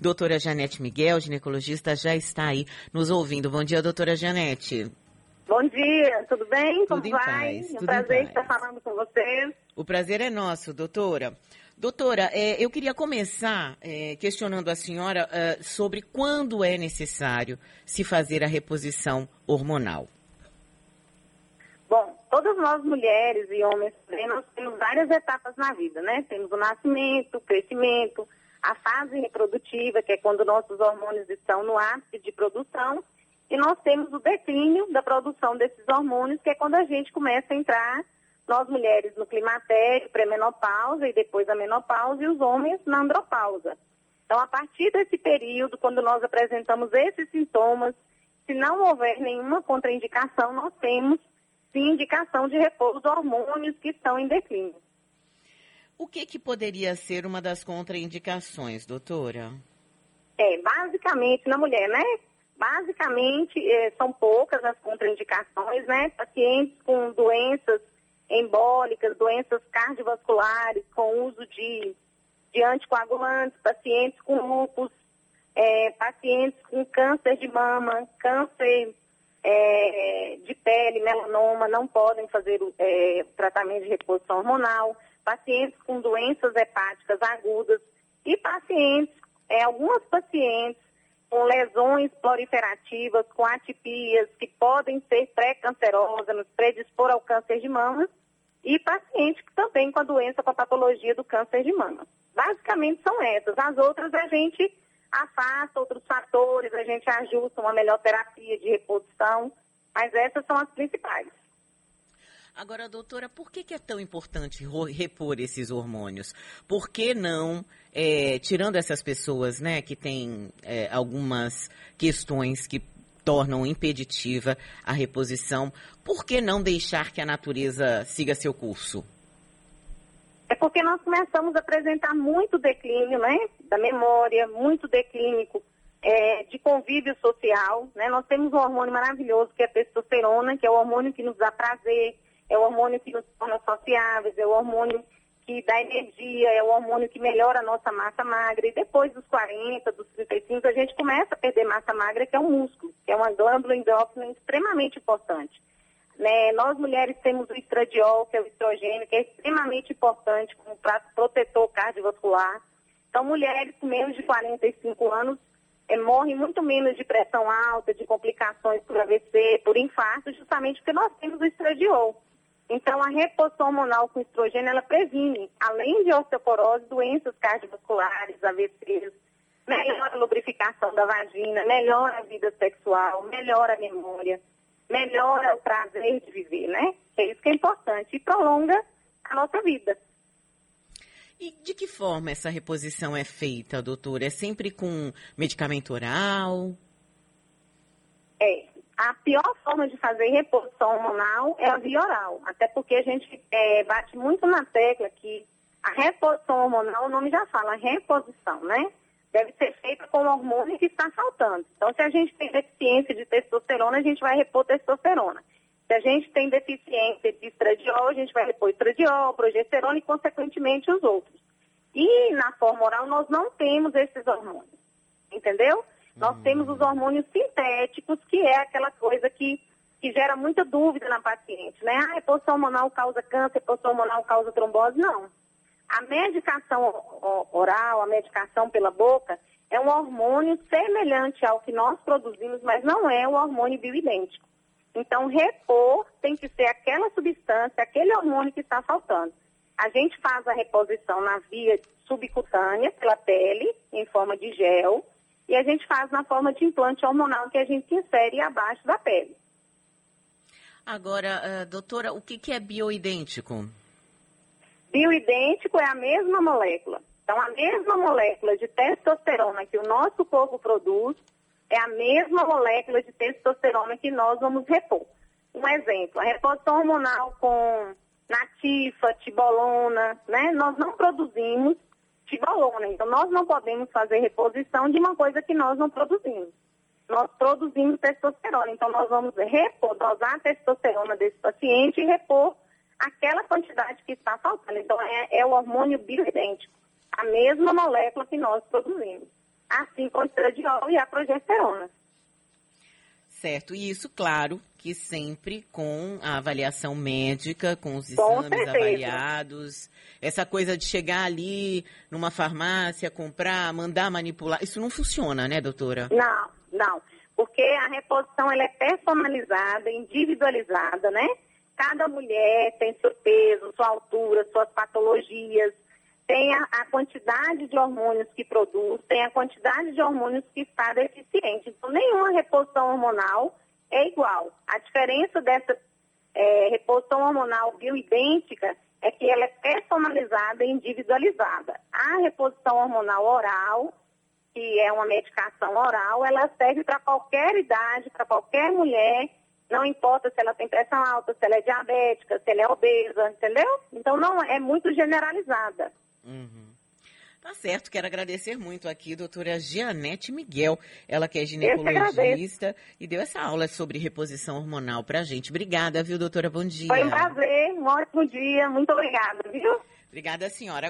Doutora Janete Miguel, ginecologista, já está aí nos ouvindo. Bom dia, doutora Janete. Bom dia, tudo bem? Tudo Como em vai? paz, É um prazer estar falando com você. O prazer é nosso, doutora. Doutora, é, eu queria começar é, questionando a senhora é, sobre quando é necessário se fazer a reposição hormonal. Bom, todas nós mulheres e homens nós temos várias etapas na vida, né? Temos o nascimento, o crescimento, a fase reprodutiva, que é quando nossos hormônios estão no ápice de produção, e nós temos o declínio da produção desses hormônios, que é quando a gente começa a entrar, nós mulheres no climatério, pré-menopausa e depois a menopausa, e os homens na andropausa. Então, a partir desse período, quando nós apresentamos esses sintomas, se não houver nenhuma contraindicação, nós temos sim indicação de repouso hormônios que estão em declínio. O que, que poderia ser uma das contraindicações, doutora? É, basicamente, na mulher, né? Basicamente, eh, são poucas as contraindicações, né? Pacientes com doenças embólicas, doenças cardiovasculares, com uso de, de anticoagulantes, pacientes com lúpus, eh, pacientes com câncer de mama, câncer eh, de pele, melanoma, não podem fazer o eh, tratamento de reposição hormonal, pacientes com doenças hepáticas agudas e pacientes, eh, algumas pacientes com lesões proliferativas, com atipias que podem ser pré-cancerosas, nos predispor ao câncer de mama, e pacientes também com a doença, com a patologia do câncer de mama. Basicamente são essas. As outras a gente afasta outros fatores, a gente ajusta uma melhor terapia de reposição, mas essas são as principais. Agora, doutora, por que, que é tão importante repor esses hormônios? Por que não, é, tirando essas pessoas né, que têm é, algumas questões que tornam impeditiva a reposição, por que não deixar que a natureza siga seu curso? É porque nós começamos a apresentar muito declínio, né, da memória, muito declínico é, de convívio social, né. Nós temos um hormônio maravilhoso que é a testosterona, que é o hormônio que nos dá prazer, é o hormônio que nos torna sociáveis, é o hormônio que dá energia, é o hormônio que melhora a nossa massa magra. E depois dos 40, dos 35, a gente começa a perder massa magra, que é um músculo, que é uma glândula endócrina extremamente importante. Né, nós mulheres temos o estradiol, que é o estrogênio, que é extremamente importante como protetor cardiovascular. Então, mulheres com menos de 45 anos eh, morrem muito menos de pressão alta, de complicações por AVC, por infarto, justamente porque nós temos o estradiol. Então, a reposição hormonal com estrogênio, ela previne, além de osteoporose, doenças cardiovasculares, AVCs, melhora a lubrificação da vagina, melhora a vida sexual, melhora a memória, melhora o prazer de viver, né? É isso que é importante e prolonga a nossa vida. E de que forma essa reposição é feita, doutora? É sempre com medicamento oral? A pior forma de fazer reposição hormonal é a via oral, até porque a gente é, bate muito na tecla que a reposição hormonal, o nome já fala, reposição, né? Deve ser feita com o hormônio que está faltando. Então, se a gente tem deficiência de testosterona, a gente vai repor testosterona. Se a gente tem deficiência de estradiol, a gente vai repor estradiol, progesterona e, consequentemente, os outros. E na forma oral, nós não temos esses hormônios, entendeu? Nós temos os hormônios sintéticos, que é aquela coisa que, que gera muita dúvida na paciente, né? Ah, a reposição hormonal causa câncer, a reposição hormonal causa trombose. Não. A medicação oral, a medicação pela boca, é um hormônio semelhante ao que nós produzimos, mas não é um hormônio bioidêntico. Então, repor tem que ser aquela substância, aquele hormônio que está faltando. A gente faz a reposição na via subcutânea, pela pele, em forma de gel, e a gente faz na forma de implante hormonal que a gente insere abaixo da pele. Agora, ah, doutora, o que, que é bioidêntico? Bioidêntico é a mesma molécula. Então, a mesma molécula de testosterona que o nosso corpo produz é a mesma molécula de testosterona que nós vamos repor. Um exemplo, a reposição hormonal com natifa, tibolona, né? Nós não produzimos tibolona, então nós não podemos fazer reposição de uma coisa que nós não produzimos. Nós produzimos testosterona, então nós vamos repor, dosar a testosterona desse paciente e repor aquela quantidade que está faltando. Então é, é o hormônio bioidêntico, a mesma molécula que nós produzimos. assim como o estradiol e a progesterona. Certo, e isso, claro, que sempre com a avaliação médica, com os Com exames certeza. avaliados. Essa coisa de chegar ali numa farmácia, comprar, mandar manipular, isso não funciona, né, doutora? Não, não. Porque a reposição ela é personalizada, individualizada, né? Cada mulher tem seu peso, sua altura, suas patologias, tem a, a quantidade de hormônios que produz, tem a quantidade de hormônios que está deficiente. Então, nenhuma reposição hormonal é igual. A diferença dessa é, reposição hormonal bioidêntica é que ela é personalizada e individualizada. A reposição hormonal oral, que é uma medicação oral, ela serve para qualquer idade, para qualquer mulher, não importa se ela tem pressão alta, se ela é diabética, se ela é obesa, entendeu? Então não é muito generalizada. Uhum. Tá certo, quero agradecer muito aqui, doutora Gianete Miguel, ela que é ginecologista e deu essa aula sobre reposição hormonal pra gente. Obrigada, viu, doutora? Bom dia. Foi um prazer, um ótimo dia, muito obrigada, viu? Obrigada, senhora.